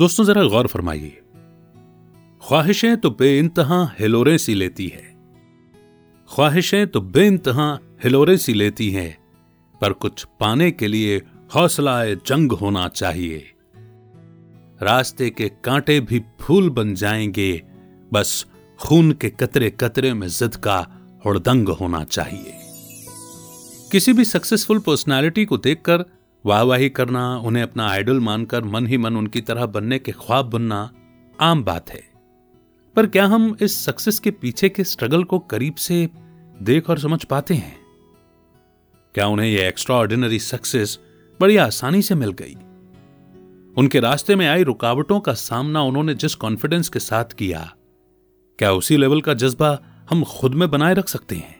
दोस्तों, जरा गौर फरमाइए। ख्वाहिशें तो बे इंतहा हिलोरे सी लेती है। ख्वाहिशें तो बे इंतहा हिलोरे सी लेती हैं, पर कुछ पाने के लिए हौसला जंग होना चाहिए। रास्ते के कांटे भी फूल बन जाएँगे, बस खून के कतरे कतरे में जिद का हुड़दंग होना चाहिए। किसी भी सक्सेसफुल पर्सनालिटी को देखकर वाहवाही करना, उन्हें अपना आइडल मानकर मन ही मन उनकी तरह बनने के ख्वाब बनना आम बात है। पर क्या हम इस सक्सेस के पीछे के स्ट्रगल को करीब से देख और समझ पाते हैं? क्या उन्हें यह एक्स्ट्रा ऑर्डिनरी सक्सेस बड़ी आसानी से मिल गई? उनके रास्ते में आई रुकावटों का सामना उन्होंने जिस कॉन्फिडेंस के साथ किया, क्या उसी लेवल का जज्बा हम खुद में बनाए रख सकते हैं?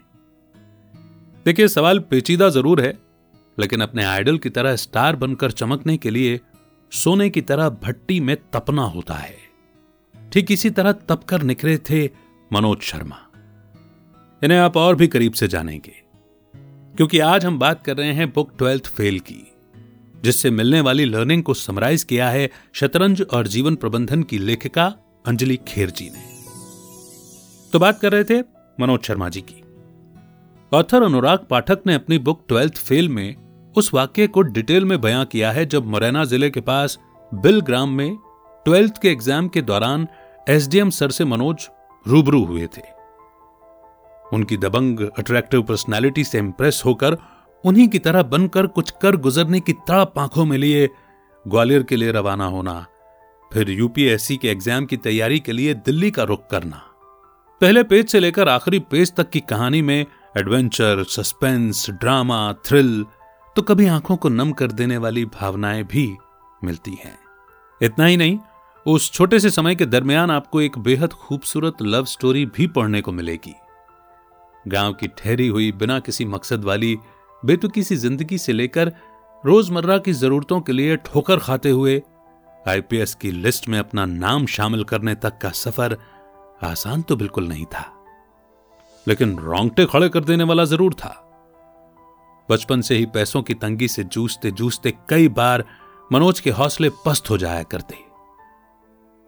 देखिए, सवाल पेचीदा ज़रूर है लेकिन अपने आइडल की तरह स्टार बनकर चमकने के लिए सोने की तरह भट्टी में तपना होता है। ठीक इसी तरह तपकर निकले थे मनोज शर्मा। इन्हें आप और भी करीब से जानेंगे, क्योंकि आज हम बात कर रहे हैं बुक ट्वेल्थ फेल की, जिससे मिलने वाली लर्निंग को समराइज किया है शतरंज और जीवन प्रबंधन की लेखिका अंजलि खेर जी ने। तो बात कर रहे थे मनोज शर्मा जी की। ऑथर अनुराग पाठक ने अपनी बुक ट्वेल्थ फेल में उस वाक्य को डिटेल में बयां किया है जब मुरैना ज़िले के पास बिल ग्राम में ट्वेल्थ के एग्ज़ाम के दौरान एसडीएम सर से मनोज रूबरू हुए थे। उनकी दबंग अट्रैक्टिव पर्सनैलिटी से इंप्रेस होकर उन्हीं की तरह बनकर कुछ कर गुजरने की तड़प आँखों में लिए ग्वालियर के लिए रवाना होना, फिर यूपीएससी के एग्ज़ाम की तैयारी के लिए दिल्ली का रुख करना। पहले पेज से लेकर आखिरी पेज तक की कहानी में एडवेंचर सस्पेंस ड्रामा थ्रिल तो कभी आँखों को नम कर देने वाली भावनाएँ भी मिलती हैं। इतना ही नहीं, उस छोटे से समय के दरमियान आपको एक बेहद खूबसूरत लव स्टोरी भी पढ़ने को मिलेगी। गाँव की ठहरी हुई बिना किसी मकसद वाली, बेतुकी सी ज़िंदगी से लेकर रोज़मर्रा की जरूरतों के लिए ठोकर खाते हुए, आईपीएस की लिस्ट में अपना नाम शामिल करने तक का सफ़र आसान तो बिल्कुल नहीं था, लेकिन रोंगटे खड़े कर देने वाला ज़रूर था। बचपन से ही पैसों की तंगी से जूझते जूझते कई बार मनोज के हौसले पस्त हो जाया करते।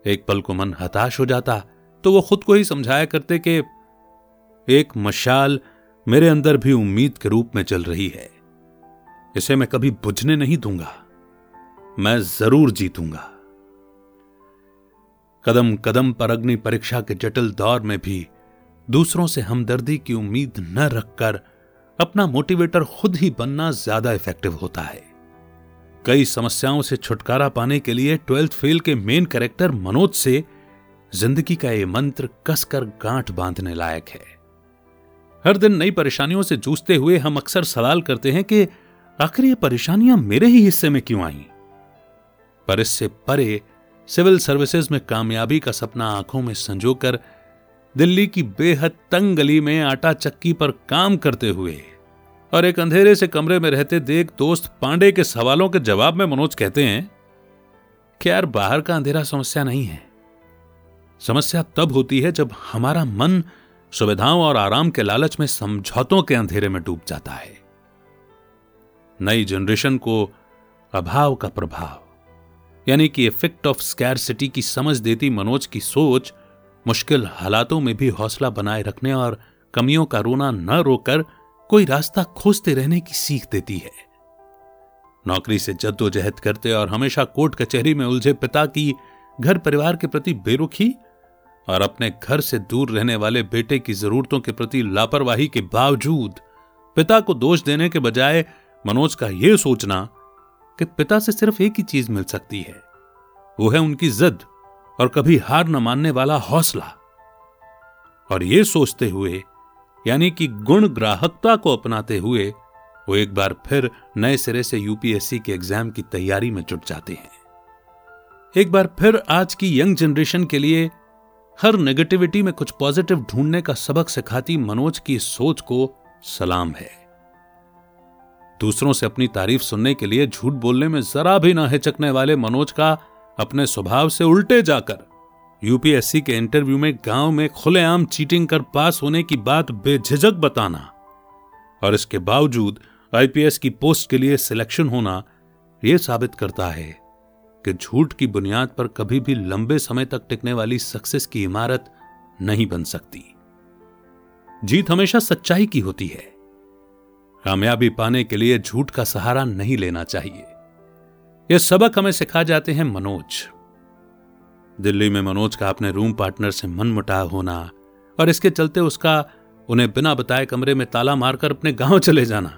एक पल को मन हताश हो जाता तो वो खुद को ही समझाया करते कि एक मशाल मेरे अंदर भी उम्मीद के रूप में चल रही है। इसे मैं कभी बुझने नहीं दूँगा। मैं ज़रूर जीतूँगा। कदम कदम पर अग्नि परीक्षा के जटिल दौर में भी दूसरों से हमदर्दी की उम्मीद न रखकर अपना मोटिवेटर खुद ही बनना ज़्यादा इफ़ेक्टिव होता है। कई समस्याओं से छुटकारा पाने के लिए ट्वेल्थ फेल के मेन कैरेक्टर मनोज से ज़िंदगी का ये मंत्र कसकर गांठ बांधने लायक है। हर दिन नई परेशानियों से जूझते हुए हम अक्सर सवाल करते हैं कि आखिर ये परेशानियाँ मेरे ही हिस्से में क्यों आई? पर इससे परे सिविल सर्विसेज़ में कामयाबी का सपना आँखों में संजोकर दिल्ली की बेहद तंग गली में आटा चक्की पर काम करते हुए और एक अंधेरे से कमरे में रहते देख दोस्त पांडे के सवालों के जवाब में मनोज कहते हैं कि यार, बाहर का अंधेरा समस्या नहीं है? समस्या तब होती है जब हमारा मन सुविधाओं और आराम के लालच में समझौतों के अंधेरे में डूब जाता है। नई जनरेशन को अभाव का प्रभाव, यानी कि इफ़ेक्ट ऑफ़ स्कैर सिटी की समझ देती मनोज की सोच मुश्किल हालातों में भी हौसला बनाए रखने और कमियों का रोना न रोकर कोई रास्ता खोजते रहने की सीख देती है। नौकरी से जद्दोजहद करते और हमेशा कोर्ट कचहरी में उलझे पिता की घर परिवार के प्रति बेरुखी और अपने घर से दूर रहने वाले बेटे की जरूरतों के प्रति लापरवाही के बावजूद पिता को दोष देने के बजाय मनोज का यह सोचना कि पिता से सिर्फ़ एक ही चीज़ मिल सकती है, वो है उनकी जिद। और कभी हार न मानने वाला हौसला। और ये सोचते हुए, यानी कि गुण ग्राहकता को अपनाते हुए, वो एक बार फिर नए सिरे से यूपीएससी के एग्ज़ाम की तैयारी में जुट जाते हैं। एक बार फिर आज की यंग जनरेशन के लिए, हर नेगेटिविटी में कुछ पॉजिटिव ढूँढने का सबक सिखाती मनोज की सोच को सलाम है। दूसरों से अपनी तारीफ़ सुनने के लिए झूठ बोलने में जरा भी ना हिचकने वाले मनोज का अपने स्वभाव से उल्टे जाकर। यूपीएससी के इंटरव्यू में गाँव में खुलेआम चीटिंग कर पास होने की बात बेझिझक बताना और इसके बावजूद आईपीएस की पोस्ट के लिए सिलेक्शन होना यह साबित करता है कि झूठ की बुनियाद पर कभी भी लंबे समय तक टिकने वाली सक्सेस की इमारत नहीं बन सकती। जीत हमेशा सच्चाई की होती है। कामयाबी पाने के लिए झूठ का सहारा नहीं लेना चाहिए। यह सबक हमें सिखा जाते हैं मनोज। दिल्ली में मनोज का अपने रूम पार्टनर से मन मुटाव होना और इसके चलते उसका उन्हें बिना बताए कमरे में ताला मारकर अपने गाँव चले जाना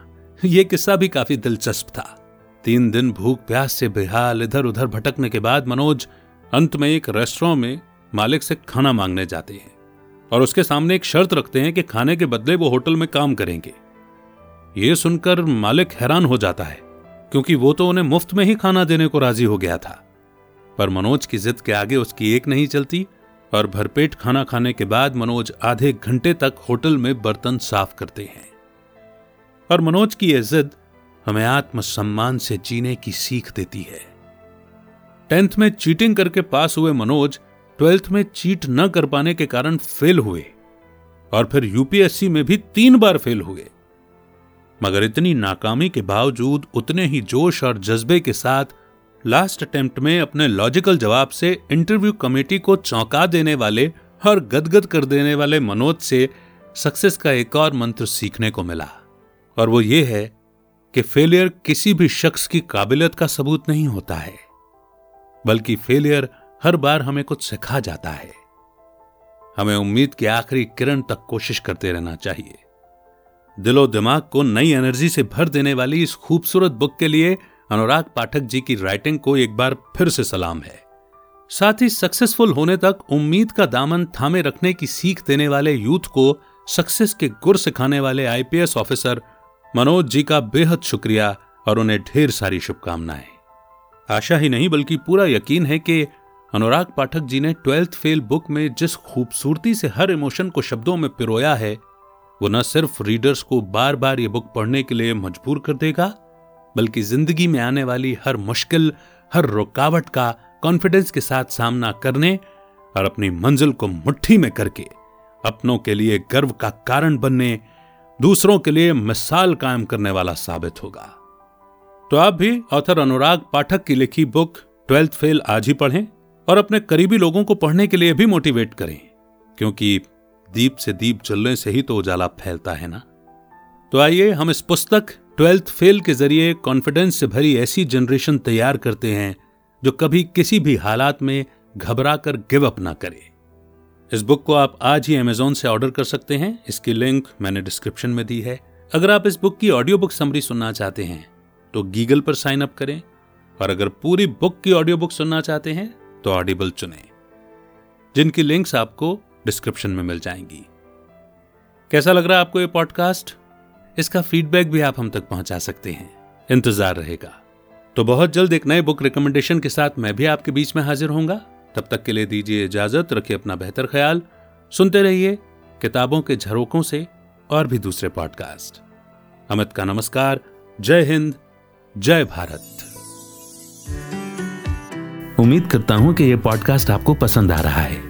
यह किस्सा भी काफ़ी दिलचस्प था। तीन दिन भूख प्यास से बेहाल इधर उधर भटकने के बाद मनोज अंत में एक रेस्टोरेंट में मालिक से खाना मांगने जाते हैं और उसके सामने एक शर्त रखते हैं कि खाने के बदले वो होटल में काम करेंगे। ये सुनकर मालिक हैरान हो जाता है। क्योंकि वो तो उन्हें मुफ़्त में ही खाना देने को राज़ी हो गया था। पर मनोज की जिद के आगे उसकी एक नहीं चलती, और भरपेट खाना खाने के बाद मनोज आधे घंटे तक होटल में बर्तन साफ़ करते हैं। और मनोज की यह जिद हमें आत्मसम्मान से जीने की सीख देती है। टेंथ में चीटिंग करके पास हुए मनोज ट्वेल्थ में चीट न कर पाने के कारण फेल हुए, और फिर यूपीएससी में भी तीन बार फेल हुए। मगर इतनी नाकामी के बावजूद उतने ही जोश और जज्बे के साथ लास्ट अटेम्प्ट में अपने लॉजिकल जवाब से इंटरव्यू कमेटी को चौंका देने वाले और गदगद कर देने वाले मनोज से सक्सेस का एक और मंत्र सीखने को मिला। और वो ये है कि फेलियर किसी भी शख्स की काबिलियत का सबूत नहीं होता है, बल्कि फेलियर हर बार हमें कुछ सिखा जाता है। हमें उम्मीद की आखिरी किरण तक कोशिश करते रहना चाहिए। दिलो दिमाग को नई एनर्जी से भर देने वाली इस खूबसूरत बुक के लिए अनुराग पाठक जी की राइटिंग को एक बार फिर से सलाम है। साथ ही सक्सेसफुल होने तक उम्मीद का दामन थामे रखने की सीख देने वाले यूथ को सक्सेस के गुर सिखाने वाले आईपीएस ऑफिसर मनोज जी का बेहद शुक्रिया और उन्हें ढेर सारी शुभकामनाएँ। आशा ही नहीं, बल्कि पूरा यकीन है कि अनुराग पाठक जी ने ट्वेल्थ फेल बुक में जिस खूबसूरती से हर इमोशन को शब्दों में पिरोया है वो न सिर्फ़ रीडर्स को बार बार ये बुक पढ़ने के लिए मजबूर कर देगा, बल्कि ज़िंदगी में आने वाली हर मुश्किल, हर रुकावट का कॉन्फिडेंस के साथ सामना करने और अपनी मंजिल को मुट्ठी में करके अपनों के लिए गर्व का कारण बनने, दूसरों के लिए मिसाल कायम करने वाला साबित होगा। तो आप भी ऑथर अनुराग पाठक की लिखी बुक ट्वेल्थ फेल आज ही पढ़ें और अपने करीबी लोगों को पढ़ने के लिए भी मोटिवेट करें, क्योंकि दीप से दीप जलने से ही तो उजाला फैलता है ना? तो आइए हम इस पुस्तक ट्वेल्थ फेल के ज़रिए कॉन्फिडेंस से भरी ऐसी जनरेशन तैयार करते हैं, जो कभी किसी भी हालात में घबरा कर गिव अप ना करे। इस बुक को आप आज ही अमेजोन से ऑर्डर कर सकते हैं। इसकी लिंक मैंने डिस्क्रिप्शन में दी है। अगर आप इस बुक की ऑडियो बुक समरी सुनना चाहते हैं तो गीगल पर साइन अप करें। और अगर पूरी बुक की ऑडियो बुक सुनना चाहते हैं तो ऑडिबल चुनें। जिनकी लिंक्स आपको डिस्क्रिप्शन में मिल जाएँगी। कैसा लग रहा है आपको ये पॉडकास्ट इसका फीडबैक भी आप हम तक पहुँचा सकते हैं। इंतज़ार रहेगा। तो बहुत जल्द एक नए बुक रिकमेंडेशन के साथ मैं भी आपके बीच में हाजिर होऊँगा। तब तक के लिए दीजिए इजाज़त, रखिए अपना बेहतर ख्याल। सुनते रहिए किताबों के झरोकों से और भी दूसरे पॉडकास्ट अमित का नमस्कार। जय हिंद। जय भारत। उम्मीद करता हूँ कि यह पॉडकास्ट आपको पसंद आ रहा है।